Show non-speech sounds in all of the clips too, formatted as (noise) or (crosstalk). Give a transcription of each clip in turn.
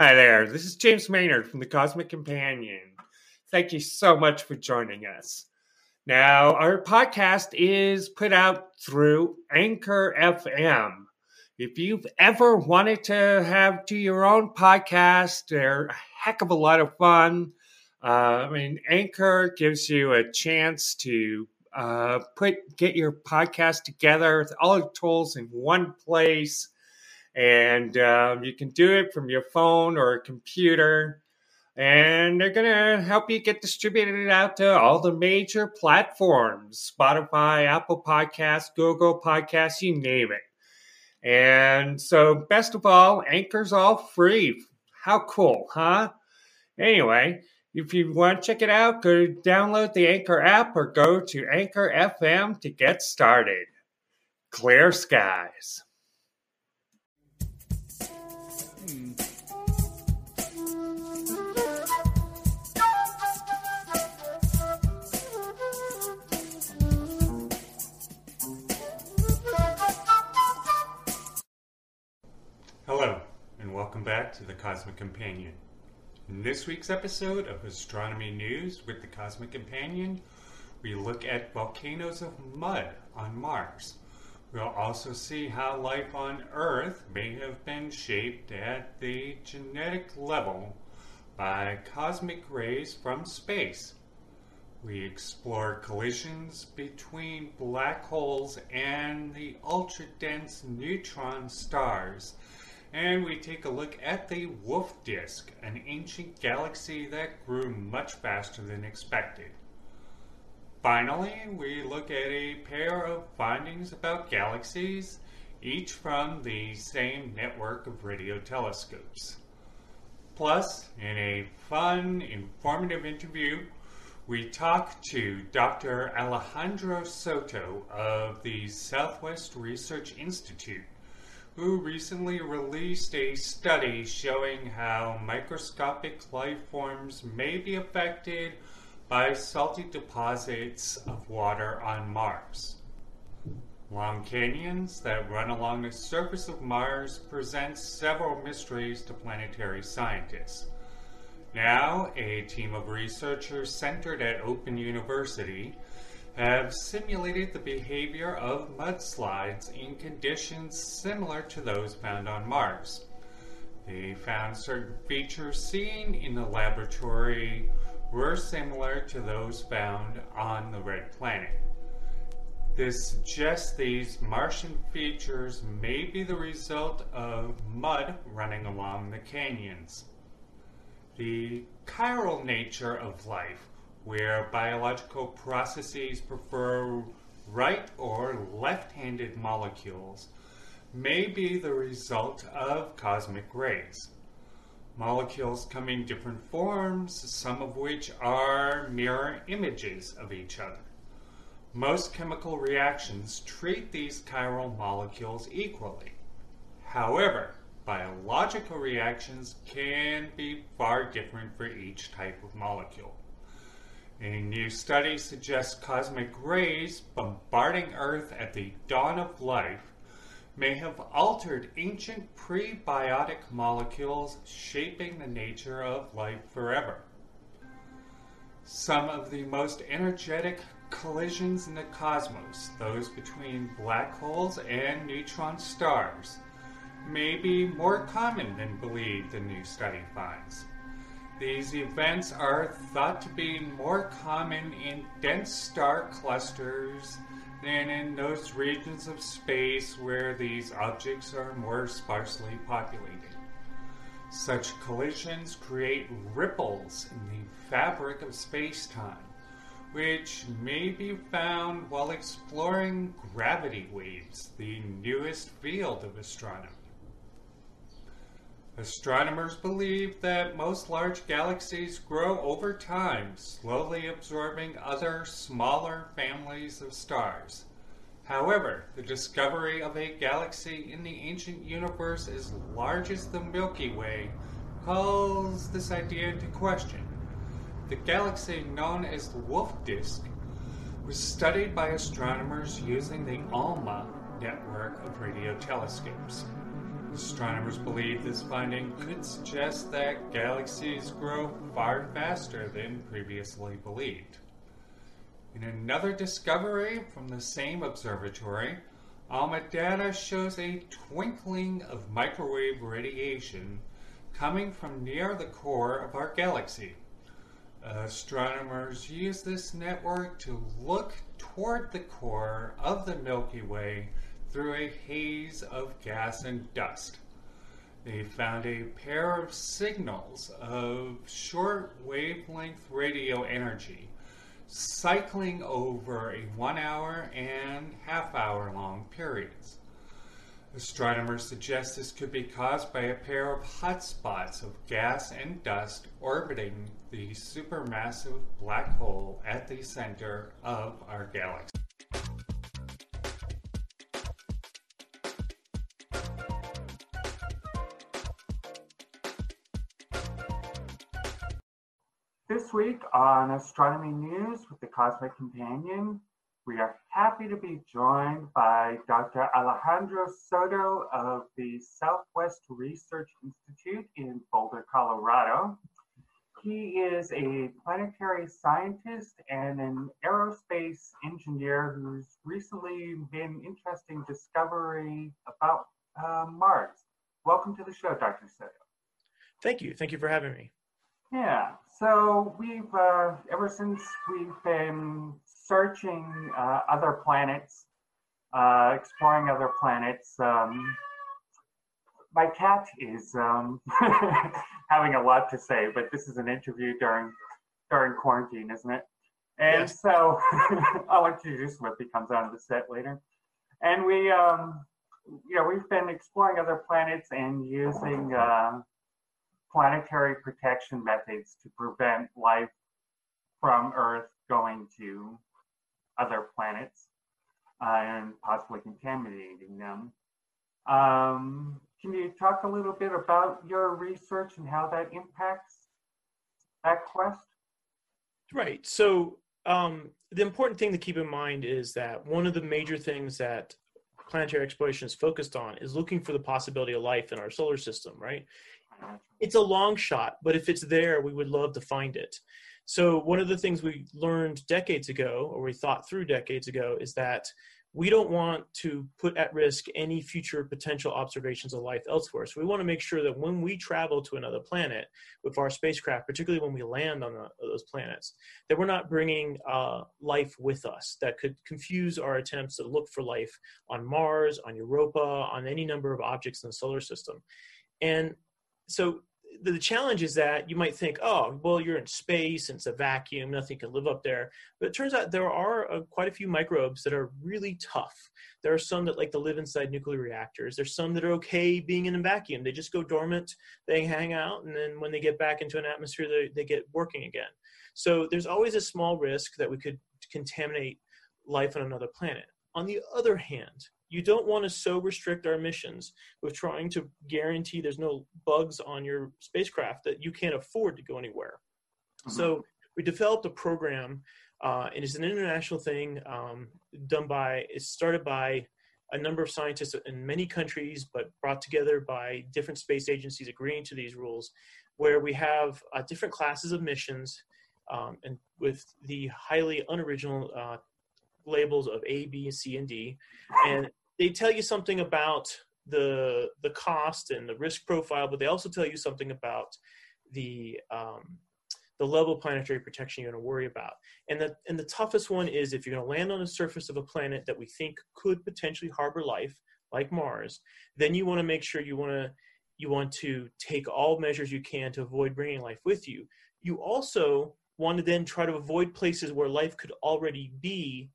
Hi there, this is James Maynard from the Cosmic Companion. Thank you so much for joining us. Now, our podcast is put out through Anchor FM. If you've ever wanted to have do your own podcast, they're a heck of a lot of fun. Uh, I mean, Anchor gives you a chance to uh, put get your podcast together with all the tools in one place, and um, you can do it from your phone or a computer. And they're gonna help you get distributed out to all the major platforms: Spotify, Apple Podcasts, Google Podcasts, you name it. And so, best of all, Anchor's all free. How cool, huh? Anyway, if you want to check it out, go download the Anchor app or go to Anchor FM to get started. Clear skies. Welcome back to the Cosmic Companion. In this week's episode of Astronomy News with the Cosmic Companion, we look at volcanoes of mud on Mars. We'll also see how life on Earth may have been shaped at the genetic level by cosmic rays from space. We explore collisions between black holes and the ultra dense neutron stars and we take a look at the Wolfe Disk, an ancient galaxy that grew much faster than expected. Finally, we look at a pair of findings about galaxies, each from the same network of radio telescopes. Plus, in a fun, informative interview, we talk to Dr. Alejandro Soto of the Southwest Research Institute who recently released a study showing how microscopic life forms may be affected by salty deposits of water on Mars. Long canyons that run along the surface of Mars present several mysteries to planetary scientists. Now, a team of researchers centered at Open University have simulated the behavior of mudslides in conditions similar to those found on Mars. They found certain features seen in the laboratory were similar to those found on the red planet. This suggests these Martian features may be the result of mud running along the canyons. The chiral nature of life where biological processes prefer right or left handed molecules may be the result of cosmic rays. Molecules come in different forms, some of which are mirror images of each other. Most chemical reactions treat these chiral molecules equally. However, biological reactions can be far different for each type of molecule. A new study suggests cosmic rays bombarding Earth at the dawn of life may have altered ancient prebiotic molecules, shaping the nature of life forever. Some of the most energetic collisions in the cosmos, those between black holes and neutron stars, may be more common than believed, the new study finds. These events are thought to be more common in dense star clusters than in those regions of space where these objects are more sparsely populated. Such collisions create ripples in the fabric of space time, which may be found while exploring gravity waves, the newest field of astronomy. Astronomers believe that most large galaxies grow over time, slowly absorbing other smaller families of stars. However, the discovery of a galaxy in the ancient universe as large as the Milky Way calls this idea into question. The galaxy known as the Wolfe Disk was studied by astronomers using the ALMA network of radio telescopes. Astronomers believe this finding could suggest that galaxies grow far faster than previously believed. In another discovery from the same observatory, ALMA data shows a twinkling of microwave radiation coming from near the core of our galaxy. Astronomers use this network to look toward the core of the Milky Way through a haze of gas and dust. They found a pair of signals of short wavelength radio energy cycling over a one hour and half hour long periods. Astronomers suggest this could be caused by a pair of hot spots of gas and dust orbiting the supermassive black hole at the center of our galaxy. This week on Astronomy News with the Cosmic Companion, we are happy to be joined by Dr. Alejandro Soto of the Southwest Research Institute in Boulder, Colorado. He is a planetary scientist and an aerospace engineer who's recently been interesting discovery about uh, Mars. Welcome to the show, Dr. Soto. Thank you. Thank you for having me. Yeah, so we've, uh, ever since we've been searching uh, other planets, uh, exploring other planets, um, my cat is um, (laughs) having a lot to say, but this is an interview during during quarantine, isn't it? And yes. so (laughs) I'll introduce him if he comes onto the set later. And we, um, you know, we've been exploring other planets and using uh, planetary protection methods to prevent life from Earth going to other planets uh, and possibly contaminating them. Um, can you talk a little bit about your research and how that impacts that quest? Right. So um, the important thing to keep in mind is that one of the major things that planetary exploration is focused on is looking for the possibility of life in our solar system, right? It's a long shot, but if it's there, we would love to find it. So one of the things we learned decades ago, or we thought through decades ago, is that we don't want to put at risk any future potential observations of life elsewhere. So we want to make sure that when we travel to another planet with our spacecraft, particularly when we land on the, those planets, that we're not bringing uh, life with us that could confuse our attempts to look for life on Mars, on Europa, on any number of objects in the solar system. And so the challenge is that you might think, oh, well, you're in space and it's a vacuum, nothing can live up there. But it turns out there are uh, quite a few microbes that are really tough. There are some that like to live inside nuclear reactors. There's some that are okay being in a vacuum. They just go dormant, they hang out, and then when they get back into an atmosphere, they, they get working again. So there's always a small risk that we could contaminate life on another planet. On the other hand, you don't want to so restrict our missions with trying to guarantee there's no bugs on your spacecraft that you can't afford to go anywhere. Mm-hmm. So we developed a program, uh, and it's an international thing um, done by, it's started by a number of scientists in many countries, but brought together by different space agencies agreeing to these rules, where we have uh, different classes of missions um, and with the highly unoriginal uh, labels of A, B, C, and D. And they tell you something about the the cost and the risk profile, but they also tell you something about the um, the level of planetary protection you're going to worry about. And the and the toughest one is if you're going to land on the surface of a planet that we think could potentially harbor life, like Mars, then you want to make sure you want to you want to take all measures you can to avoid bringing life with you. You also want to then try to avoid places where life could already be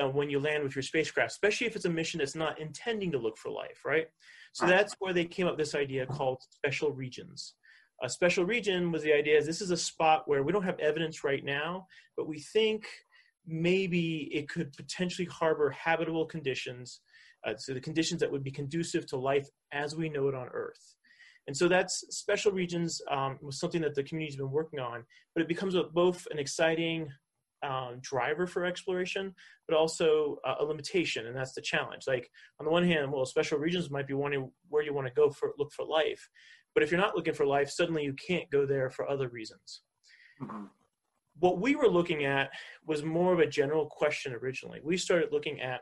uh, when you land with your spacecraft, especially if it's a mission that's not intending to look for life, right? So that's where they came up with this idea called special regions. A special region was the idea is this is a spot where we don't have evidence right now, but we think maybe it could potentially harbor habitable conditions, uh, so the conditions that would be conducive to life as we know it on Earth. And so that's special regions um, was something that the community's been working on, but it becomes a, both an exciting um, driver for exploration, but also uh, a limitation, and that's the challenge. Like on the one hand, well, special regions might be wanting where you want to go for look for life, but if you're not looking for life, suddenly you can't go there for other reasons. Mm-hmm. What we were looking at was more of a general question originally. We started looking at,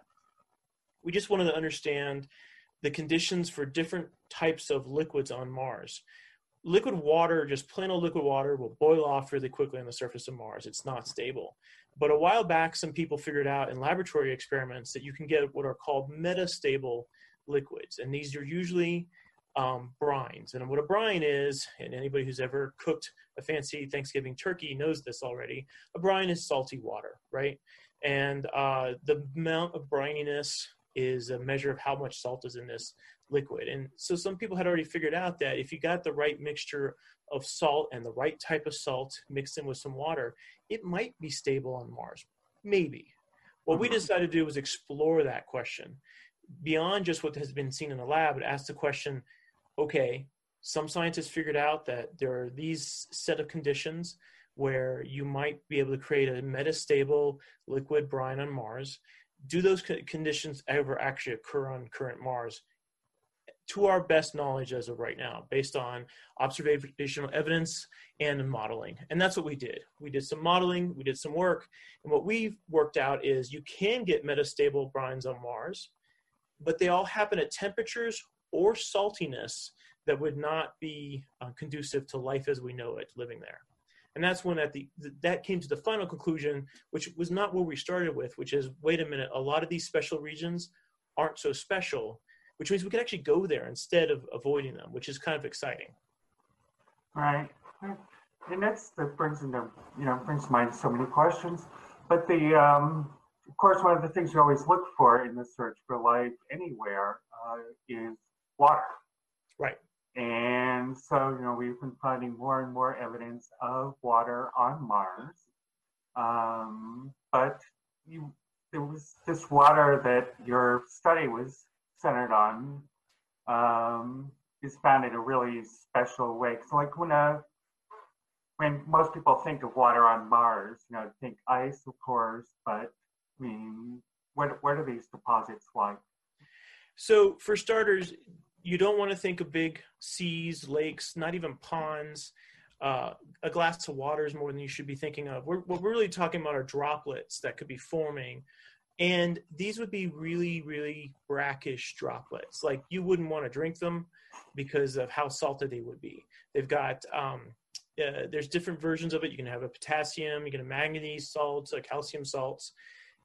we just wanted to understand the conditions for different types of liquids on Mars liquid water, just plain old liquid water, will boil off really quickly on the surface of Mars. It's not stable. But a while back, some people figured out in laboratory experiments that you can get what are called metastable liquids. And these are usually um, brines. And what a brine is, and anybody who's ever cooked a fancy Thanksgiving turkey knows this already, a brine is salty water, right? And uh, the amount of brininess is a measure of how much salt is in this liquid. And so some people had already figured out that if you got the right mixture of salt and the right type of salt mixed in with some water, it might be stable on Mars. Maybe. What we mm-hmm. decided to do was explore that question beyond just what has been seen in the lab, but ask the question okay, some scientists figured out that there are these set of conditions where you might be able to create a metastable liquid brine on Mars. Do those conditions ever actually occur on current Mars? To our best knowledge as of right now, based on observational evidence and modeling. And that's what we did. We did some modeling, we did some work, and what we've worked out is you can get metastable brines on Mars, but they all happen at temperatures or saltiness that would not be uh, conducive to life as we know it living there. And that's when at the that came to the final conclusion, which was not what we started with, which is wait a minute, a lot of these special regions aren't so special which means we can actually go there instead of avoiding them, which is kind of exciting. Right. And that's that brings into you know brings to mind so many questions. But the um, of course one of the things you always look for in the search for life anywhere uh, is water. Right. And so you know we've been finding more and more evidence of water on Mars. Um, but you there was this water that your study was centered on um, is found in a really special way. So like when a uh, when most people think of water on Mars, you know, think ice, of course, but I mean, what what are these deposits like? So for starters, you don't want to think of big seas, lakes, not even ponds. Uh, a glass of water is more than you should be thinking of. We're, what we're really talking about are droplets that could be forming and these would be really really brackish droplets. Like you wouldn't want to drink them because of how salted they would be. They've got um, uh, there's different versions of it. You can have a potassium you can have manganese salts a calcium salts.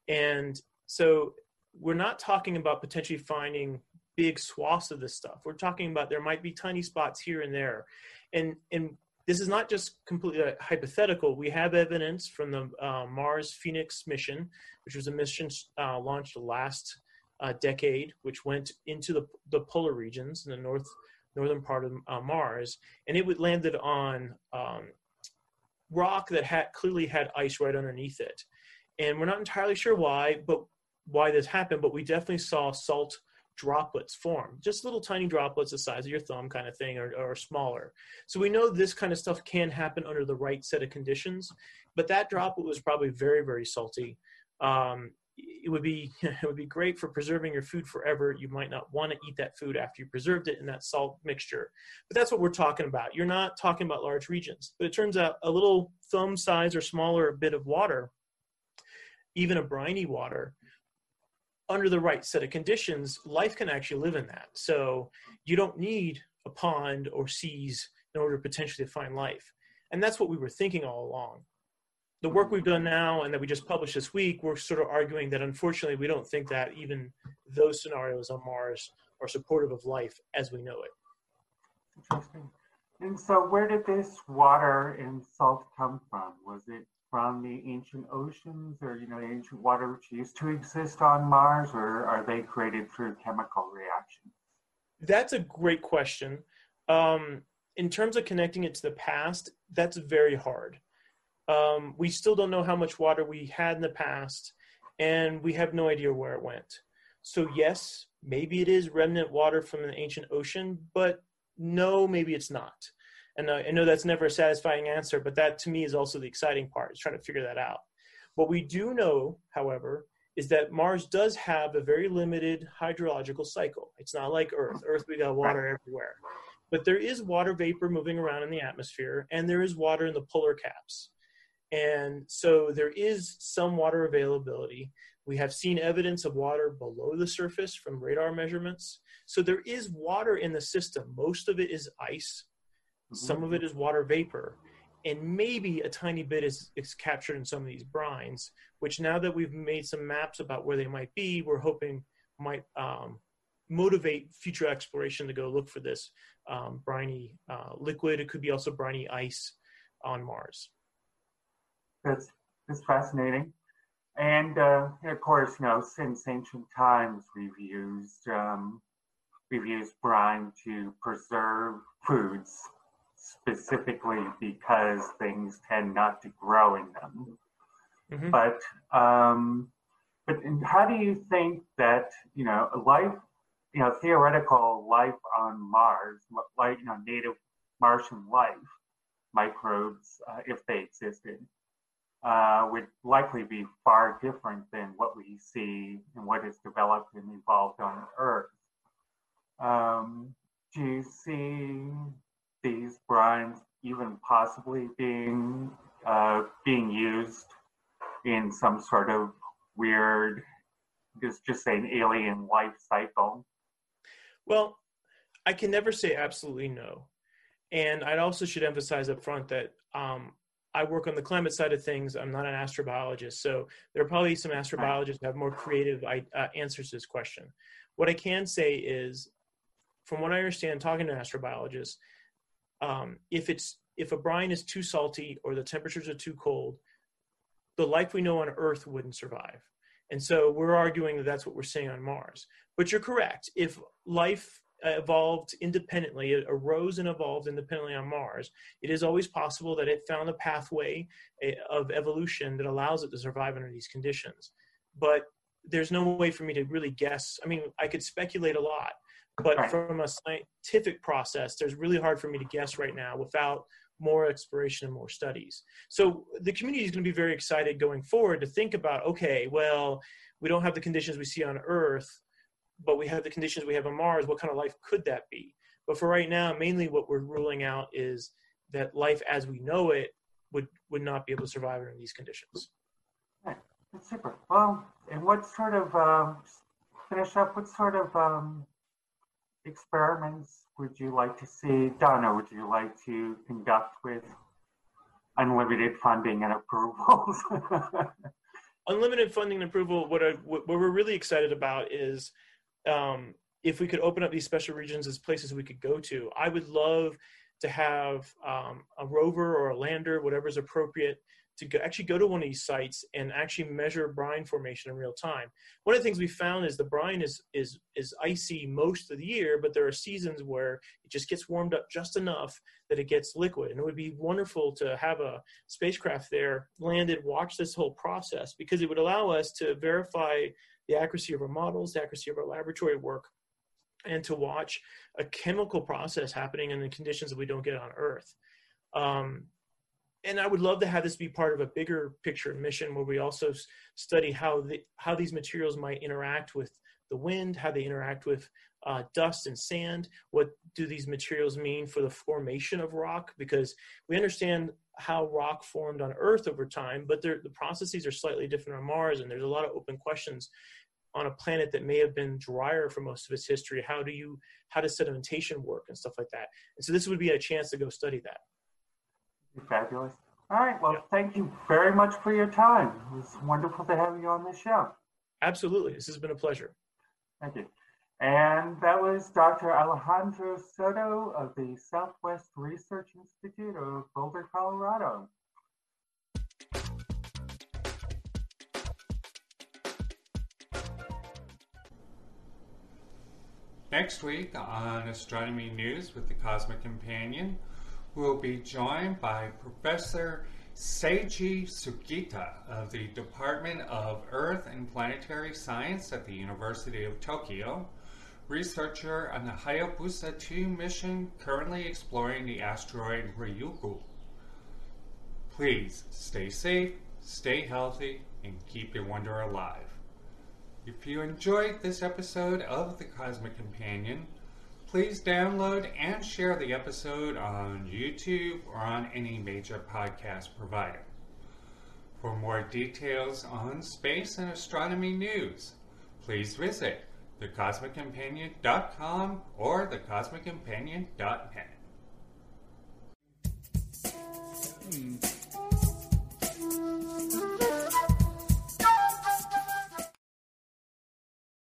And so we're not talking about potentially finding big swaths of this stuff. We're talking about there might be tiny spots here and there. And and this is not just completely uh, hypothetical. We have evidence from the uh, Mars Phoenix mission, which was a mission uh, launched last uh, decade, which went into the, the polar regions in the north northern part of uh, Mars, and it would landed on um, rock that had clearly had ice right underneath it. And we're not entirely sure why, but why this happened. But we definitely saw salt droplets form, just little tiny droplets the size of your thumb kind of thing or, or smaller. So we know this kind of stuff can happen under the right set of conditions, but that droplet was probably very, very salty. Um, it would be (laughs) it would be great for preserving your food forever. You might not want to eat that food after you preserved it in that salt mixture. But that's what we're talking about. You're not talking about large regions. But it turns out a little thumb size or smaller bit of water, even a briny water, under the right set of conditions, life can actually live in that. So you don't need a pond or seas in order potentially to find life. And that's what we were thinking all along. The work we've done now and that we just published this week, we're sort of arguing that unfortunately we don't think that even those scenarios on Mars are supportive of life as we know it. Interesting. And so, where did this water and salt come from? Was it from the ancient oceans or you know ancient water which used to exist on mars or are they created through chemical reactions? That's a great question. Um, in terms of connecting it to the past that's very hard. Um, we still don't know how much water we had in the past and we have no idea where it went. So yes maybe it is remnant water from an ancient ocean but no maybe it's not and I know that's never a satisfying answer, but that to me is also the exciting part, is trying to figure that out. What we do know, however, is that Mars does have a very limited hydrological cycle. It's not like Earth. Earth, we got water everywhere. But there is water vapor moving around in the atmosphere, and there is water in the polar caps. And so there is some water availability. We have seen evidence of water below the surface from radar measurements. So there is water in the system. Most of it is ice, some of it is water vapor, and maybe a tiny bit is, is captured in some of these brines, which now that we've made some maps about where they might be, we're hoping might um, motivate future exploration to go look for this um, briny uh, liquid. It could be also briny ice on Mars. That's, that's fascinating. And uh, of course, you know, since ancient times, we've used um, we've used brine to preserve foods, specifically because things tend not to grow in them. Mm-hmm. But um, but how do you think that you know life, you know, theoretical life on Mars, like you know, native Martian life, microbes, uh, if they existed, uh, would likely be far different than what we see and what is developed and evolved on Earth. Um, do you see these brines even possibly being uh, being used in some sort of weird, just just say an alien life cycle? Well, I can never say absolutely no, and I also should emphasize up front that um, I work on the climate side of things. I'm not an astrobiologist, so there are probably some astrobiologists that have more creative uh, answers to this question. What I can say is, from what I understand, talking to astrobiologists, um, if it's if a brine is too salty or the temperatures are too cold, the life we know on Earth wouldn't survive. And so we're arguing that that's what we're seeing on Mars. But you're correct. If life evolved independently, it arose and evolved independently on Mars, it is always possible that it found a pathway eh, of evolution that allows it to survive under these conditions. But there's no way for me to really guess. I mean, I could speculate a lot, but from a scientific process, there's really hard for me to guess right now without more exploration and more studies. So the community is going to be very excited going forward to think about, okay, well, we don't have the conditions we see on Earth but we have the conditions we have on Mars. What kind of life could that be? But for right now, mainly what we're ruling out is that life as we know it would would not be able to survive under these conditions. Right. That's super. Well, and what sort of um, finish up? What sort of um, experiments would you like to see done, or would you like to conduct with unlimited funding and approvals? (laughs) unlimited funding and approval. What, I, what we're really excited about is um, if we could open up these special regions as places we could go to, I would love to have um, a rover or a lander, whatever is appropriate, to go, actually go to one of these sites and actually measure brine formation in real time. One of the things we found is the brine is is is icy most of the year, but there are seasons where it just gets warmed up just enough that it gets liquid. And it would be wonderful to have a spacecraft there landed, watch this whole process because it would allow us to verify the accuracy of our models, the accuracy of our laboratory work, and to watch a chemical process happening in the conditions that we don't get on Earth. Um, and I would love to have this be part of a bigger picture mission where we also study how the how these materials might interact with the wind, how they interact with uh, dust and sand. What do these materials mean for the formation of rock? Because we understand how rock formed on Earth over time, but the processes are slightly different on Mars, and there's a lot of open questions on a planet that may have been drier for most of its history how do you how does sedimentation work and stuff like that and so this would be a chance to go study that fabulous all right well yeah. thank you very much for your time it was wonderful to have you on the show absolutely this has been a pleasure thank you and that was Dr. Alejandro Soto of the Southwest Research Institute of Boulder, Colorado. Next week on Astronomy News with the Cosmic Companion, we'll be joined by Professor Seiji Sugita of the Department of Earth and Planetary Science at the University of Tokyo, researcher on the Hayabusa 2 mission currently exploring the asteroid Ryugu. Please stay safe, stay healthy, and keep your wonder alive. If you enjoyed this episode of The Cosmic Companion, please download and share the episode on YouTube or on any major podcast provider. For more details on space and astronomy news, please visit thecosmiccompanion.com or thecosmiccompanion.net.